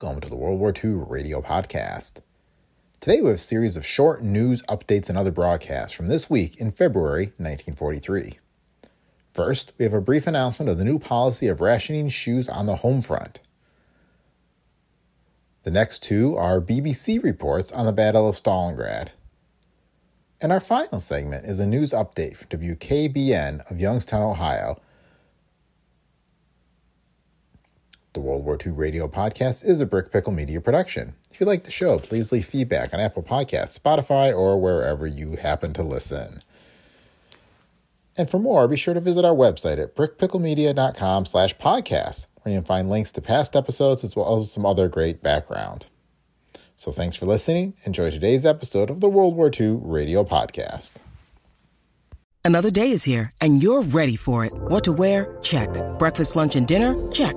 Welcome to the World War II Radio Podcast. Today we have a series of short news updates and other broadcasts from this week in February 1943. First, we have a brief announcement of the new policy of rationing shoes on the home front. The next two are BBC reports on the Battle of Stalingrad. And our final segment is a news update from WKBN of Youngstown, Ohio. The World War II Radio Podcast is a Brick Pickle Media production. If you like the show, please leave feedback on Apple Podcasts, Spotify, or wherever you happen to listen. And for more, be sure to visit our website at brickpicklemedia.com slash podcast, where you can find links to past episodes as well as some other great background. So thanks for listening. Enjoy today's episode of the World War II Radio Podcast. Another day is here, and you're ready for it. What to wear? Check. Breakfast, lunch, and dinner? Check.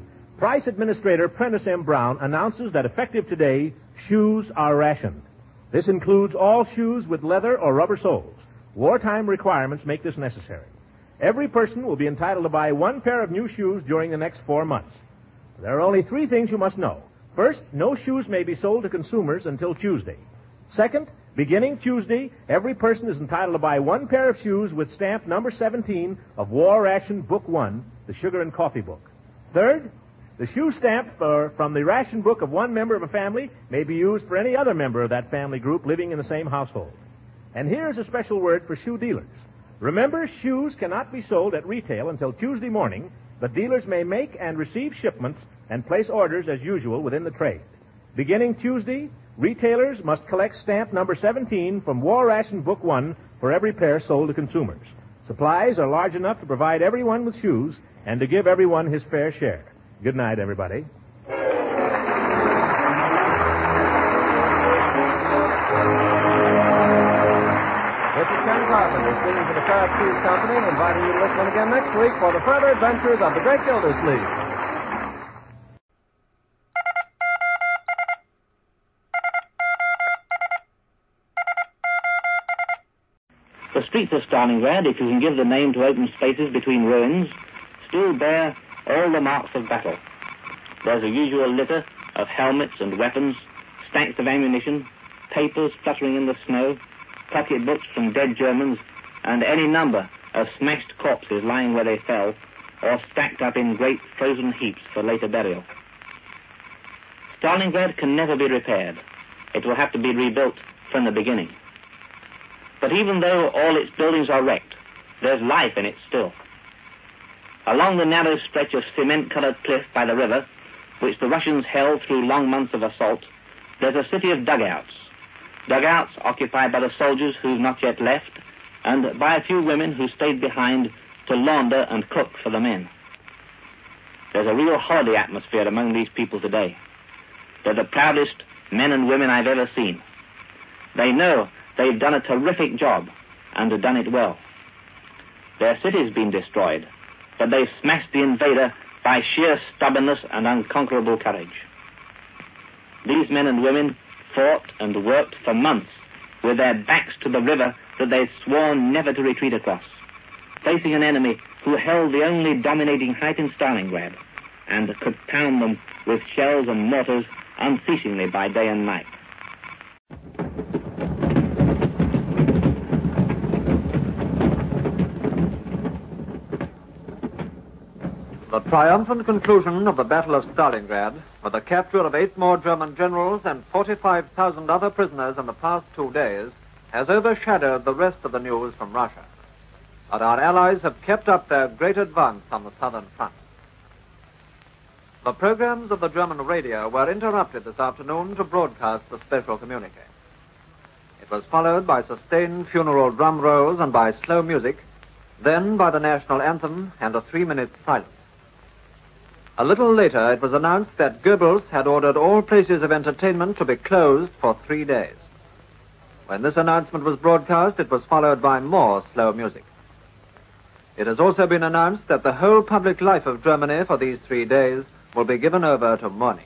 Price Administrator Prentice M. Brown announces that effective today, shoes are rationed. This includes all shoes with leather or rubber soles. Wartime requirements make this necessary. Every person will be entitled to buy one pair of new shoes during the next four months. There are only three things you must know. First, no shoes may be sold to consumers until Tuesday. Second, beginning Tuesday, every person is entitled to buy one pair of shoes with stamp number 17 of War Ration Book 1, the Sugar and Coffee Book. Third, the shoe stamp uh, from the ration book of one member of a family may be used for any other member of that family group living in the same household. And here's a special word for shoe dealers. Remember, shoes cannot be sold at retail until Tuesday morning, but dealers may make and receive shipments and place orders as usual within the trade. Beginning Tuesday, retailers must collect stamp number 17 from War Ration Book 1 for every pair sold to consumers. Supplies are large enough to provide everyone with shoes and to give everyone his fair share. Good night, everybody. This is Ken Carpenter speaking for the Kraft Shoes Company, inviting you to listen again next week for the further adventures of the Great Gildersleeve. The streets of Stalingrad, if you can give the name to open spaces between ruins, still bear all the marks of battle. There's a usual litter of helmets and weapons, stacks of ammunition, papers fluttering in the snow, pocketbooks from dead Germans, and any number of smashed corpses lying where they fell, or stacked up in great frozen heaps for later burial. Stalingrad can never be repaired. It will have to be rebuilt from the beginning. But even though all its buildings are wrecked, there's life in it still. Along the narrow stretch of cement-colored cliff by the river, which the Russians held through long months of assault, there's a city of dugouts. Dugouts occupied by the soldiers who've not yet left, and by a few women who stayed behind to launder and cook for the men. There's a real holiday atmosphere among these people today. They're the proudest men and women I've ever seen. They know they've done a terrific job and have done it well. Their city's been destroyed, but they've smashed the invader by sheer stubbornness and unconquerable courage. These men and women fought and worked for months with their backs to the river that they'd sworn never to retreat across, facing an enemy who held the only dominating height in Stalingrad and could pound them with shells and mortars unceasingly by day and night. The triumphant conclusion of the Battle of Stalingrad, with the capture of eight more German generals and 45,000 other prisoners in the past two days, has overshadowed the rest of the news from Russia. But our allies have kept up their great advance on the southern front. The programs of the German radio were interrupted this afternoon to broadcast the special communique. It was followed by sustained funeral drum rolls and by slow music, then by the national anthem and a three minute silence. A little later, it was announced that Goebbels had ordered all places of entertainment to be closed for three days. When this announcement was broadcast, it was followed by more slow music. It has also been announced that the whole public life of Germany for these three days will be given over to mourning.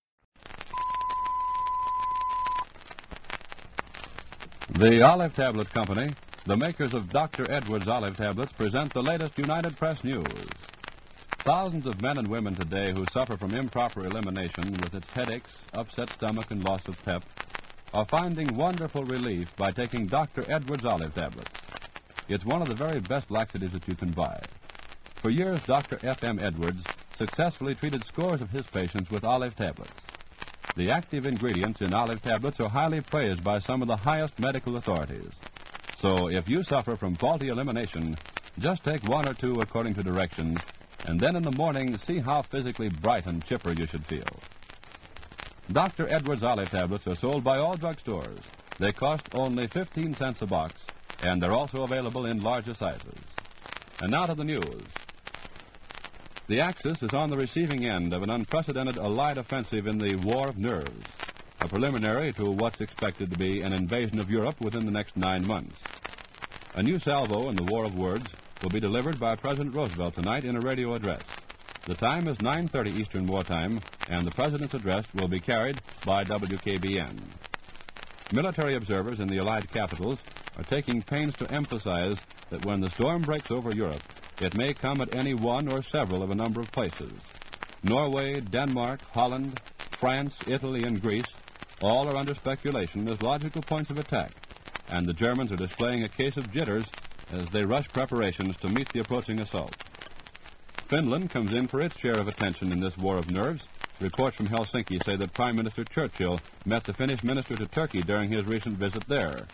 The Olive Tablet Company, the makers of Dr. Edwards Olive Tablets, present the latest United Press news. Thousands of men and women today who suffer from improper elimination with its headaches, upset stomach, and loss of pep are finding wonderful relief by taking Dr. Edwards Olive Tablets. It's one of the very best laxatives that you can buy. For years, Dr. F.M. Edwards successfully treated scores of his patients with olive tablets. The active ingredients in olive tablets are highly praised by some of the highest medical authorities. So if you suffer from faulty elimination, just take one or two according to directions, and then in the morning see how physically bright and chipper you should feel. Dr. Edwards olive tablets are sold by all drugstores. They cost only 15 cents a box, and they're also available in larger sizes. And now to the news. The Axis is on the receiving end of an unprecedented Allied offensive in the War of Nerves, a preliminary to what's expected to be an invasion of Europe within the next nine months. A new salvo in the War of Words will be delivered by President Roosevelt tonight in a radio address. The time is 9.30 Eastern Wartime, and the President's address will be carried by WKBN. Military observers in the Allied capitals are taking pains to emphasize that when the storm breaks over Europe, it may come at any one or several of a number of places. Norway, Denmark, Holland, France, Italy, and Greece all are under speculation as logical points of attack, and the Germans are displaying a case of jitters as they rush preparations to meet the approaching assault. Finland comes in for its share of attention in this war of nerves. Reports from Helsinki say that Prime Minister Churchill met the Finnish minister to Turkey during his recent visit there.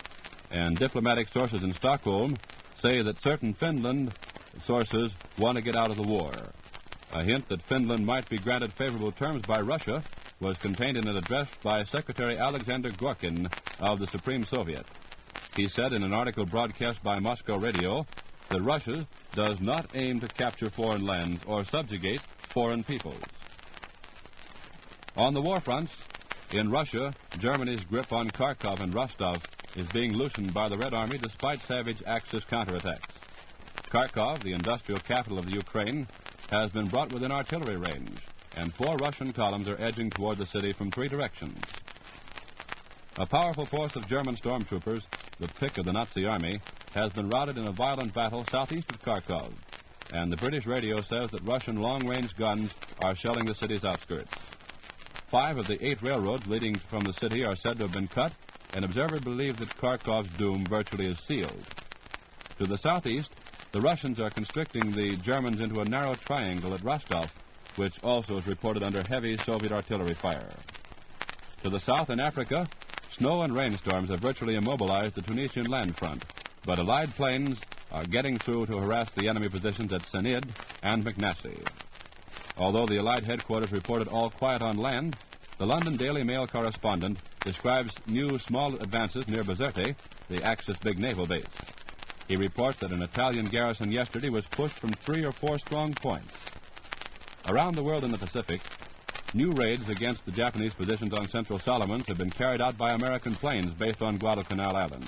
And diplomatic sources in Stockholm say that certain Finland sources want to get out of the war. A hint that Finland might be granted favorable terms by Russia was contained in an address by Secretary Alexander Gorkin of the Supreme Soviet. He said in an article broadcast by Moscow Radio that Russia does not aim to capture foreign lands or subjugate foreign peoples. On the war fronts, in Russia, Germany's grip on Kharkov and Rostov is being loosened by the Red Army despite savage Axis counterattacks. Kharkov, the industrial capital of the Ukraine, has been brought within artillery range, and four Russian columns are edging toward the city from three directions. A powerful force of German stormtroopers, the pick of the Nazi army, has been routed in a violent battle southeast of Kharkov, and the British radio says that Russian long-range guns are shelling the city's outskirts. Five of the eight railroads leading from the city are said to have been cut, and observers believe that Kharkov's doom virtually is sealed. To the southeast, the Russians are constricting the Germans into a narrow triangle at Rostov, which also is reported under heavy Soviet artillery fire. To the south in Africa, snow and rainstorms have virtually immobilized the Tunisian land front, but Allied planes are getting through to harass the enemy positions at Sened and Maknassy. Although the Allied headquarters reported all quiet on land, the London Daily Mail correspondent describes new small advances near Bizerte, the Axis big naval base. He reports that an Italian garrison yesterday was pushed from three or four strong points. Around the world in the Pacific, new raids against the Japanese positions on Central Solomons have been carried out by American planes based on Guadalcanal Island.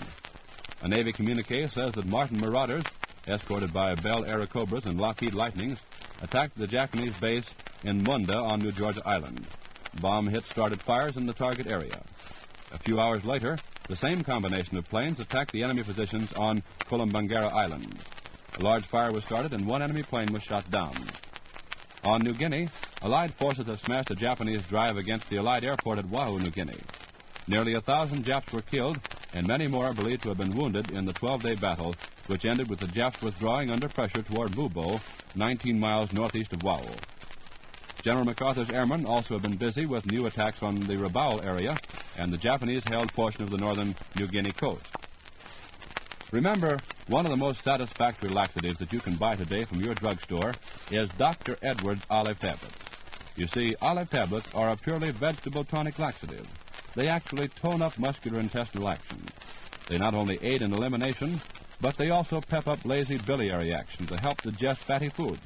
A Navy communique says that Martin marauders, escorted by Bell Airacobras and Lockheed Lightnings, attacked the Japanese base in Munda on New Georgia Island. Bomb hits started fires in the target area. A few hours later, the same combination of planes attacked the enemy positions on Kolombangara Island. A large fire was started and one enemy plane was shot down. On New Guinea, Allied forces have smashed a Japanese drive against the Allied airport at Wau, New Guinea. Nearly a thousand Japs were killed, and many more are believed to have been wounded in the 12-day battle, which ended with the Japs withdrawing under pressure toward Mubo, 19 miles northeast of Wau. General MacArthur's airmen also have been busy with new attacks on the Rabaul area and the Japanese-held portion of the northern New Guinea coast. Remember, one of the most satisfactory laxatives that you can buy today from your drugstore is Dr. Edwards Olive Tablets. You see, olive tablets are a purely vegetable tonic laxative. They actually tone up muscular intestinal action. They not only aid in elimination, but they also pep up lazy biliary action to help digest fatty foods.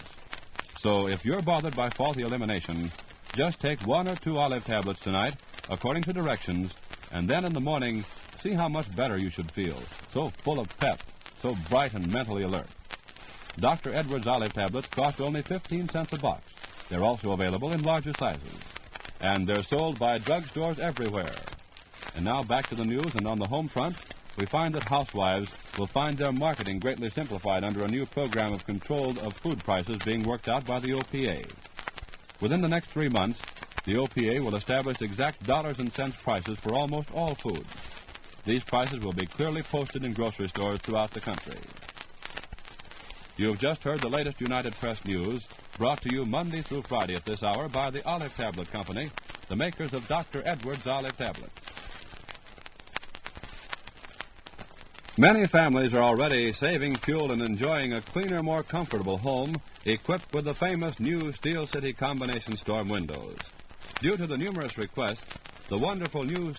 So if you're bothered by faulty elimination, just take one or two olive tablets tonight, according to directions, and then in the morning, see how much better you should feel. So full of pep, so bright and mentally alert. Dr. Edwards olive tablets cost only 15 cents a box. They're also available in larger sizes. And they're sold by drugstores everywhere. And now back to the news, and on the home front, we find that housewives will find their marketing greatly simplified under a new program of control of food prices being worked out by the OPA. Within the next three months, the OPA will establish exact dollars and cents prices for almost all foods. These prices will be clearly posted in grocery stores throughout the country. You have just heard the latest United Press news, brought to you Monday through Friday at this hour by the Olive Tablet Company, the makers of Dr. Edwards Olive Tablet. Many families are already saving fuel and enjoying a cleaner, more comfortable home equipped with the famous new Steel City combination storm windows. Due to the numerous requests, the wonderful new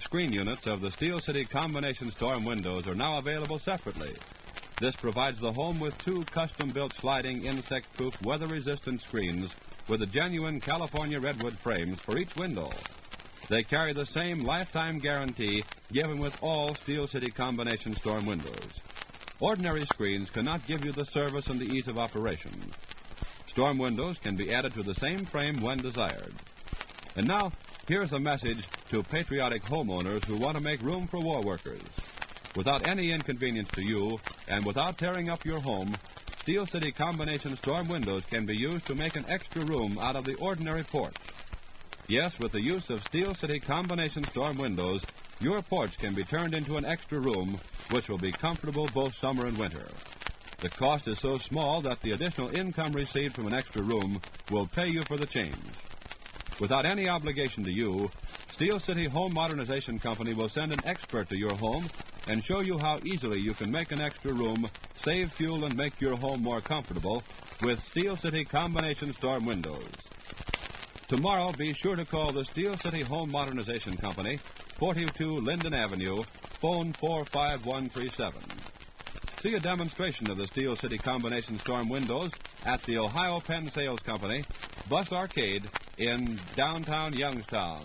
screen units of the Steel City combination storm windows are now available separately. This provides the home with two custom-built sliding insect-proof weather-resistant screens with the genuine California redwood frames for each window. They carry the same lifetime guarantee given with all Steel City combination storm windows. Ordinary screens cannot give you the service and the ease of operation. Storm windows can be added to the same frame when desired. And now, here's a message to patriotic homeowners who want to make room for war workers. Without any inconvenience to you and without tearing up your home, Steel City combination storm windows can be used to make an extra room out of the ordinary porch. Yes, with the use of Steel City combination storm windows, your porch can be turned into an extra room, which will be comfortable both summer and winter. The cost is so small that the additional income received from an extra room will pay you for the change. Without any obligation to you, Steel City Home Modernization Company will send an expert to your home and show you how easily you can make an extra room, save fuel, and make your home more comfortable with Steel City combination storm windows. Tomorrow, be sure to call the Steel City Home Modernization Company, 42 Linden Avenue, phone 45137. See a demonstration of the Steel City combination storm windows at the Ohio Penn Sales Company, Bus Arcade in downtown Youngstown.